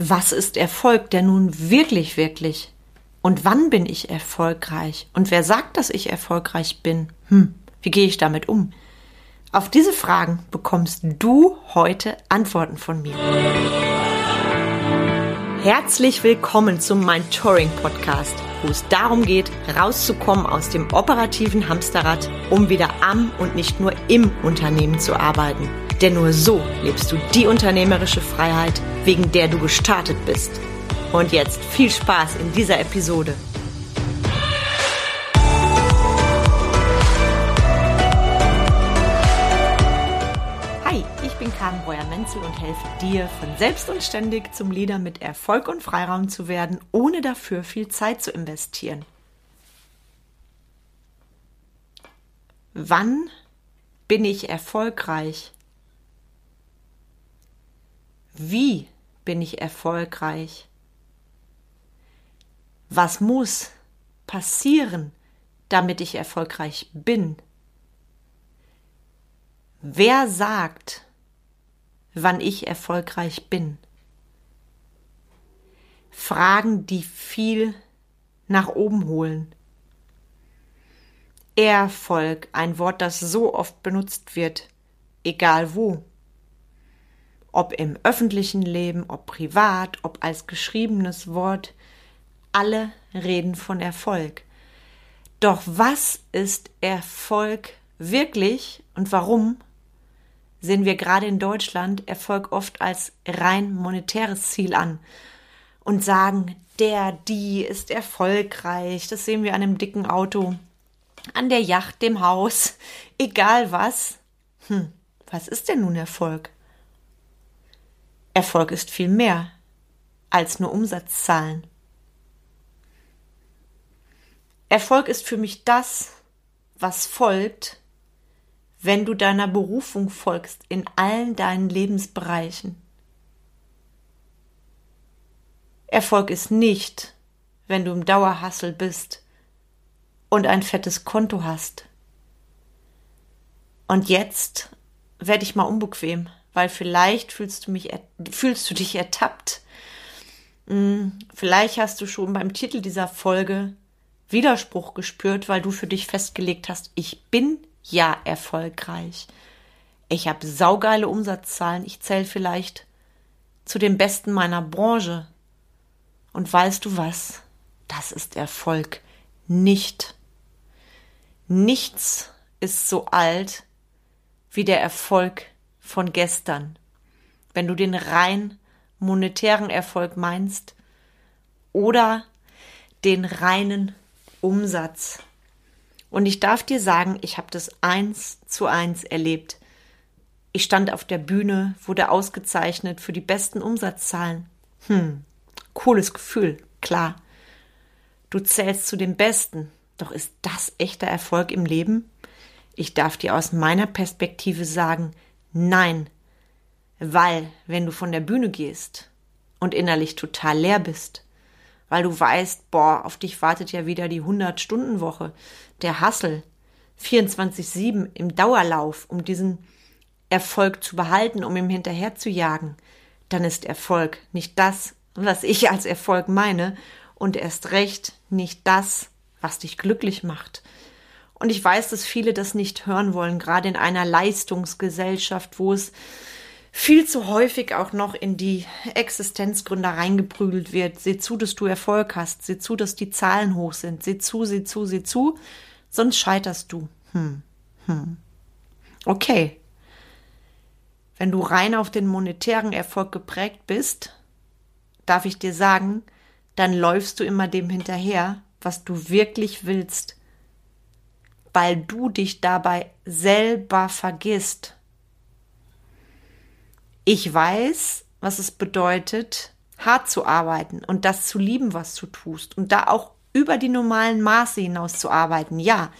Was ist Erfolg denn nun wirklich, wirklich? Und wann bin ich erfolgreich? Und wer sagt, dass ich erfolgreich bin? Hm, wie gehe ich damit um? Auf diese Fragen bekommst du heute Antworten von mir. Herzlich willkommen zum Mentoring Podcast, wo es darum geht, rauszukommen aus dem operativen Hamsterrad, um wieder am und nicht nur im Unternehmen zu arbeiten. Denn nur so lebst du die unternehmerische Freiheit, wegen der du gestartet bist. Und jetzt viel Spaß in dieser Episode. Hi, ich bin Karin Breuer-Menzel und helfe dir, von selbst und ständig zum Leader mit Erfolg und Freiraum zu werden, ohne dafür viel Zeit zu investieren. Wann bin ich erfolgreich? Wie bin ich erfolgreich? Was muss passieren, damit ich erfolgreich bin? Wer sagt, wann ich erfolgreich bin? Fragen, die viel nach oben holen. Erfolg, ein Wort, das so oft benutzt wird, egal wo ob im öffentlichen Leben, ob privat, ob als geschriebenes Wort, alle reden von Erfolg. Doch was ist Erfolg wirklich und warum sehen wir gerade in Deutschland Erfolg oft als rein monetäres Ziel an und sagen, der, die ist erfolgreich, das sehen wir an einem dicken Auto, an der Yacht, dem Haus, egal was. Hm, was ist denn nun Erfolg? Erfolg ist viel mehr als nur Umsatzzahlen. Erfolg ist für mich das, was folgt, wenn du deiner Berufung folgst in allen deinen Lebensbereichen. Erfolg ist nicht, wenn du im Dauerhassel bist und ein fettes Konto hast. Und jetzt werde ich mal unbequem weil vielleicht fühlst du mich, fühlst du dich ertappt. Hm, vielleicht hast du schon beim Titel dieser Folge Widerspruch gespürt, weil du für dich festgelegt hast, ich bin ja erfolgreich. Ich habe saugeile Umsatzzahlen, ich zähle vielleicht zu den Besten meiner Branche. Und weißt du was? Das ist Erfolg nicht. Nichts ist so alt wie der Erfolg von gestern. Wenn du den rein monetären Erfolg meinst oder den reinen Umsatz. Und ich darf dir sagen, ich habe das eins zu eins erlebt. Ich stand auf der Bühne, wurde ausgezeichnet für die besten Umsatzzahlen. Hm, cooles Gefühl, klar. Du zählst zu den Besten. Doch ist das echter Erfolg im Leben? Ich darf dir aus meiner Perspektive sagen, Nein, weil wenn du von der Bühne gehst und innerlich total leer bist, weil du weißt, boah, auf dich wartet ja wieder die 100-Stunden-Woche, der Hassel, 24-7 im Dauerlauf, um diesen Erfolg zu behalten, um ihm hinterher zu jagen, dann ist Erfolg nicht das, was ich als Erfolg meine und erst recht nicht das, was dich glücklich macht. Und ich weiß, dass viele das nicht hören wollen, gerade in einer Leistungsgesellschaft, wo es viel zu häufig auch noch in die Existenzgründer reingeprügelt wird. Seh zu, dass du Erfolg hast. Seh zu, dass die Zahlen hoch sind. Seh zu, seh zu, seh zu. Sonst scheiterst du. Hm, hm. Okay. Wenn du rein auf den monetären Erfolg geprägt bist, darf ich dir sagen, dann läufst du immer dem hinterher, was du wirklich willst weil du dich dabei selber vergisst. Ich weiß, was es bedeutet, hart zu arbeiten und das zu lieben, was du tust und da auch über die normalen Maße hinaus zu arbeiten. Ja,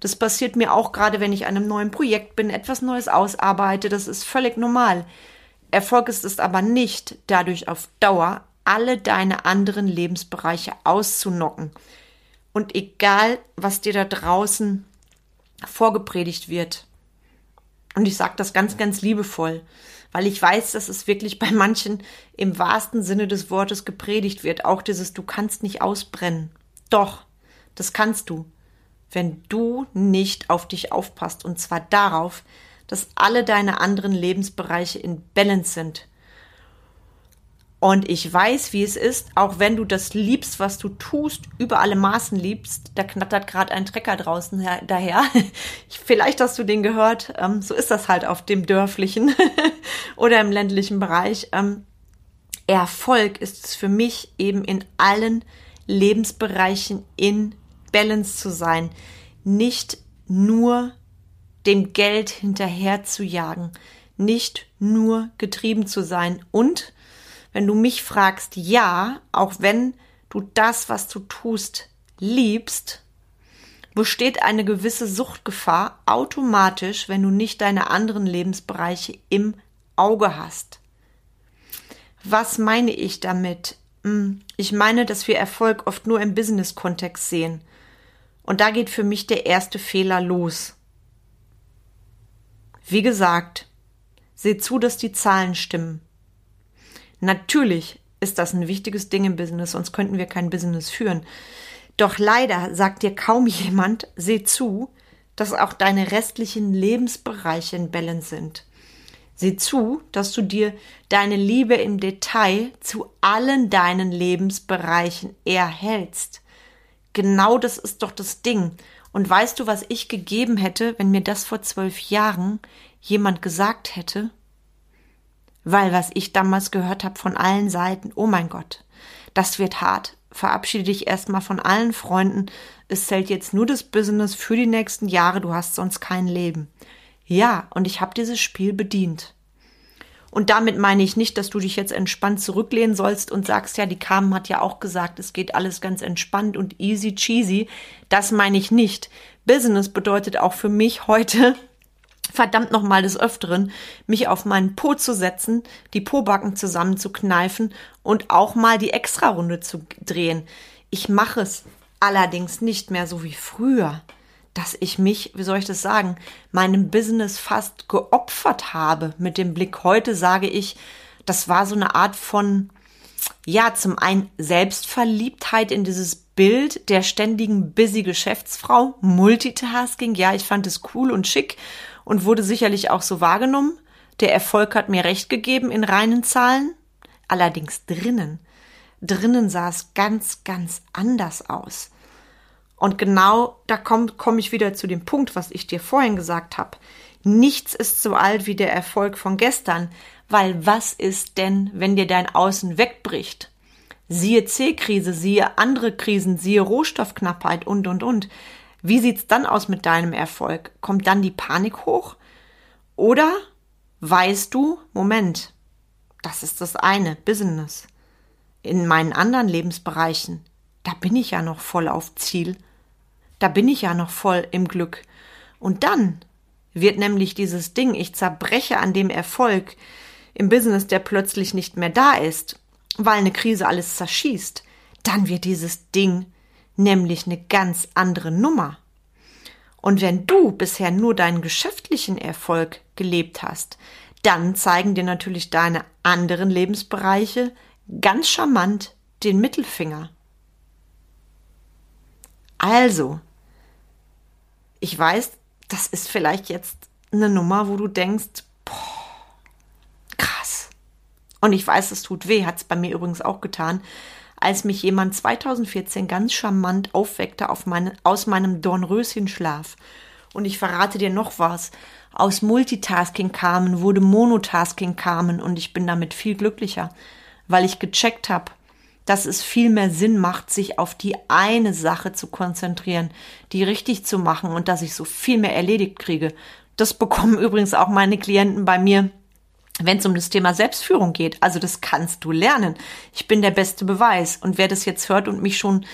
das passiert mir auch gerade, wenn ich an einem neuen Projekt bin, etwas Neues ausarbeite. Das ist völlig normal. Erfolg ist es aber nicht, dadurch auf Dauer alle deine anderen Lebensbereiche auszunocken. Und egal, was dir da draußen vorgepredigt wird. Und ich sage das ganz, ganz liebevoll, weil ich weiß, dass es wirklich bei manchen im wahrsten Sinne des Wortes gepredigt wird. Auch dieses, du kannst nicht ausbrennen. Doch, das kannst du, wenn du nicht auf dich aufpasst. Und zwar darauf, dass alle deine anderen Lebensbereiche in Balance sind. Und ich weiß, wie es ist, auch wenn du das liebst, was du tust, über alle Maßen liebst. Da knattert gerade ein Trecker draußen her, daher. Vielleicht hast du den gehört. Ähm, so ist das halt auf dem dörflichen oder im ländlichen Bereich. Ähm, Erfolg ist es für mich eben in allen Lebensbereichen in Balance zu sein. Nicht nur dem Geld hinterher zu jagen. Nicht nur getrieben zu sein und wenn du mich fragst, ja, auch wenn du das, was du tust, liebst, besteht eine gewisse Suchtgefahr automatisch, wenn du nicht deine anderen Lebensbereiche im Auge hast. Was meine ich damit? Hm, ich meine, dass wir Erfolg oft nur im Business-Kontext sehen. Und da geht für mich der erste Fehler los. Wie gesagt, seh zu, dass die Zahlen stimmen. Natürlich ist das ein wichtiges Ding im Business, sonst könnten wir kein Business führen. Doch leider sagt dir kaum jemand, seh zu, dass auch deine restlichen Lebensbereiche in Balance sind. Sieh zu, dass du dir deine Liebe im Detail zu allen deinen Lebensbereichen erhältst. Genau das ist doch das Ding. Und weißt du, was ich gegeben hätte, wenn mir das vor zwölf Jahren jemand gesagt hätte? Weil was ich damals gehört habe von allen Seiten, oh mein Gott, das wird hart. Verabschiede dich erstmal von allen Freunden. Es zählt jetzt nur das Business für die nächsten Jahre, du hast sonst kein Leben. Ja, und ich habe dieses Spiel bedient. Und damit meine ich nicht, dass du dich jetzt entspannt zurücklehnen sollst und sagst, ja, die Carmen hat ja auch gesagt, es geht alles ganz entspannt und easy cheesy. Das meine ich nicht. Business bedeutet auch für mich heute, verdammt nochmal des Öfteren, mich auf meinen Po zu setzen, die Pobacken zusammenzukneifen und auch mal die Extrarunde zu drehen. Ich mache es allerdings nicht mehr so wie früher, dass ich mich, wie soll ich das sagen, meinem Business fast geopfert habe. Mit dem Blick heute sage ich, das war so eine Art von, ja, zum einen Selbstverliebtheit in dieses Bild der ständigen busy Geschäftsfrau, Multitasking. Ja, ich fand es cool und schick und wurde sicherlich auch so wahrgenommen. Der Erfolg hat mir recht gegeben in reinen Zahlen. Allerdings drinnen. Drinnen sah es ganz, ganz anders aus. Und genau da komme komm ich wieder zu dem Punkt, was ich dir vorhin gesagt habe. Nichts ist so alt wie der Erfolg von gestern, weil was ist denn, wenn dir dein Außen wegbricht? Siehe C-Krise, siehe andere Krisen, siehe Rohstoffknappheit und, und, und. Wie sieht's dann aus mit deinem Erfolg? Kommt dann die Panik hoch? Oder weißt du, Moment, das ist das eine, Business. In meinen anderen Lebensbereichen, da bin ich ja noch voll auf Ziel. Da bin ich ja noch voll im Glück. Und dann wird nämlich dieses Ding, ich zerbreche an dem Erfolg im Business, der plötzlich nicht mehr da ist, weil eine Krise alles zerschießt, dann wird dieses Ding nämlich eine ganz andere Nummer. Und wenn du bisher nur deinen geschäftlichen Erfolg gelebt hast, dann zeigen dir natürlich deine anderen Lebensbereiche ganz charmant den Mittelfinger. Also, ich weiß, das ist vielleicht jetzt eine Nummer, wo du denkst, boah, krass. Und ich weiß, es tut weh, hat es bei mir übrigens auch getan als mich jemand 2014 ganz charmant aufweckte meine, aus meinem Dornröschenschlaf. Und ich verrate dir noch was. Aus Multitasking kamen, wurde Monotasking kamen und ich bin damit viel glücklicher, weil ich gecheckt habe, dass es viel mehr Sinn macht, sich auf die eine Sache zu konzentrieren, die richtig zu machen und dass ich so viel mehr erledigt kriege. Das bekommen übrigens auch meine Klienten bei mir wenn es um das Thema Selbstführung geht. Also das kannst du lernen. Ich bin der beste Beweis. Und wer das jetzt hört und mich schon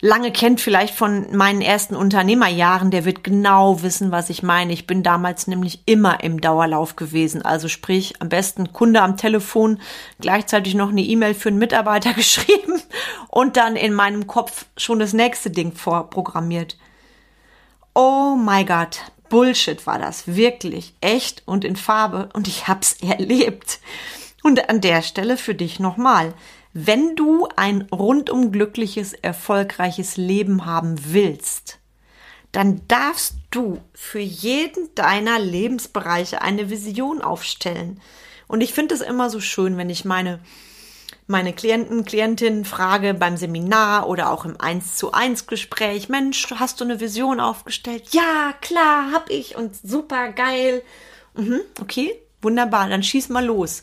lange kennt, vielleicht von meinen ersten Unternehmerjahren, der wird genau wissen, was ich meine. Ich bin damals nämlich immer im Dauerlauf gewesen. Also sprich, am besten Kunde am Telefon, gleichzeitig noch eine E-Mail für einen Mitarbeiter geschrieben und dann in meinem Kopf schon das nächste Ding vorprogrammiert. Oh my God, Bullshit war das, wirklich, echt und in Farbe und ich hab's erlebt. Und an der Stelle für dich nochmal. Wenn du ein rundum glückliches, erfolgreiches Leben haben willst, dann darfst du für jeden deiner Lebensbereiche eine Vision aufstellen. Und ich finde es immer so schön, wenn ich meine meine Klienten, Klientinnen frage beim Seminar oder auch im 1 zu 1 Gespräch, Mensch, hast du eine Vision aufgestellt? Ja, klar, hab ich und super geil. Mhm, okay, wunderbar, dann schieß mal los.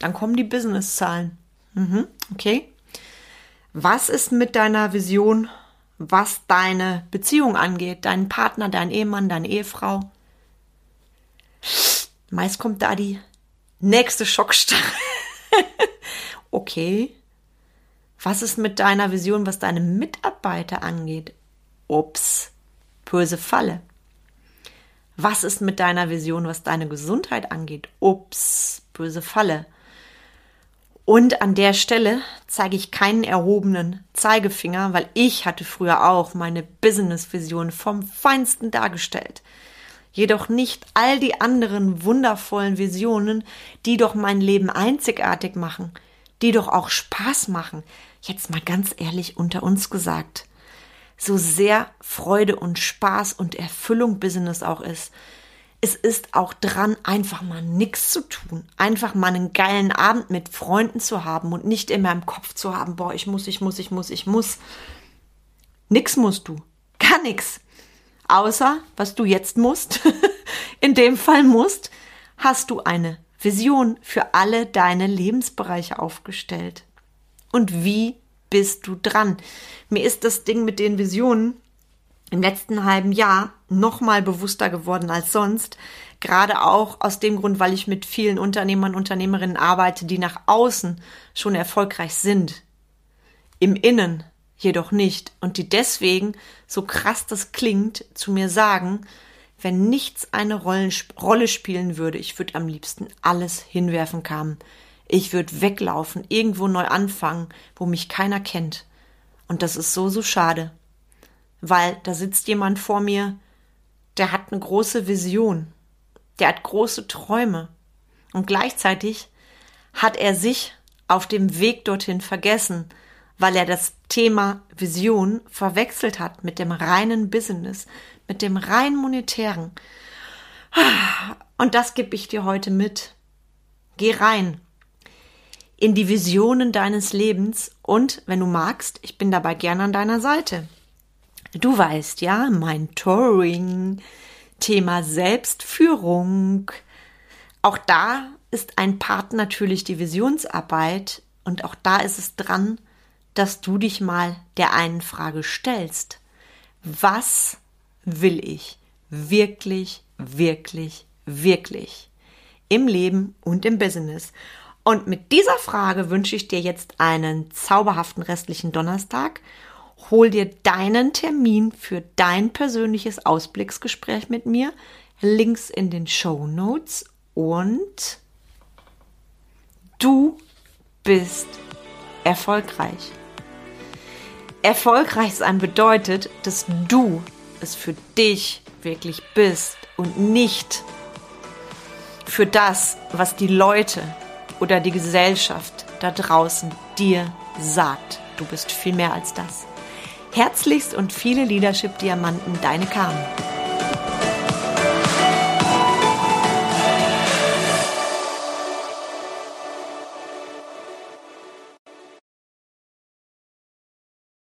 Dann kommen die Businesszahlen. Mhm, okay. Was ist mit deiner Vision, was deine Beziehung angeht, deinen Partner, deinen Ehemann, deine Ehefrau? Meist kommt da die nächste Schockstarre. okay. Was ist mit deiner Vision, was deine Mitarbeiter angeht? Ups, böse Falle. Was ist mit deiner Vision, was deine Gesundheit angeht? Ups, böse Falle. Und an der Stelle zeige ich keinen erhobenen Zeigefinger, weil ich hatte früher auch meine Business-Vision vom Feinsten dargestellt. Jedoch nicht all die anderen wundervollen Visionen, die doch mein Leben einzigartig machen, die doch auch Spaß machen. Jetzt mal ganz ehrlich unter uns gesagt. So sehr Freude und Spaß und Erfüllung Business auch ist, es ist auch dran, einfach mal nichts zu tun. Einfach mal einen geilen Abend mit Freunden zu haben und nicht immer im Kopf zu haben, boah, ich muss, ich muss, ich muss, ich muss. Nix musst du. Gar nix. Außer, was du jetzt musst, in dem Fall musst, hast du eine Vision für alle deine Lebensbereiche aufgestellt. Und wie bist du dran? Mir ist das Ding mit den Visionen im letzten halben Jahr noch mal bewusster geworden als sonst. Gerade auch aus dem Grund, weil ich mit vielen Unternehmern und Unternehmerinnen arbeite, die nach außen schon erfolgreich sind. Im Innen jedoch nicht. Und die deswegen, so krass das klingt, zu mir sagen, wenn nichts eine Rolle spielen würde, ich würde am liebsten alles hinwerfen kamen. Ich würde weglaufen, irgendwo neu anfangen, wo mich keiner kennt. Und das ist so, so schade weil da sitzt jemand vor mir, der hat eine große Vision, der hat große Träume und gleichzeitig hat er sich auf dem Weg dorthin vergessen, weil er das Thema Vision verwechselt hat mit dem reinen Business, mit dem rein monetären. Und das gebe ich dir heute mit. Geh rein in die Visionen deines Lebens und, wenn du magst, ich bin dabei gern an deiner Seite. Du weißt ja, mein Touring, Thema Selbstführung. Auch da ist ein Part natürlich die Visionsarbeit und auch da ist es dran, dass du dich mal der einen Frage stellst. Was will ich wirklich, wirklich, wirklich im Leben und im Business? Und mit dieser Frage wünsche ich dir jetzt einen zauberhaften restlichen Donnerstag hol dir deinen Termin für dein persönliches Ausblicksgespräch mit mir. Links in den Show Notes und du bist erfolgreich. Erfolgreich sein bedeutet, dass du es für dich wirklich bist und nicht für das, was die Leute oder die Gesellschaft da draußen dir sagt. Du bist viel mehr als das. Herzlichst und viele Leadership-Diamanten, deine Carmen.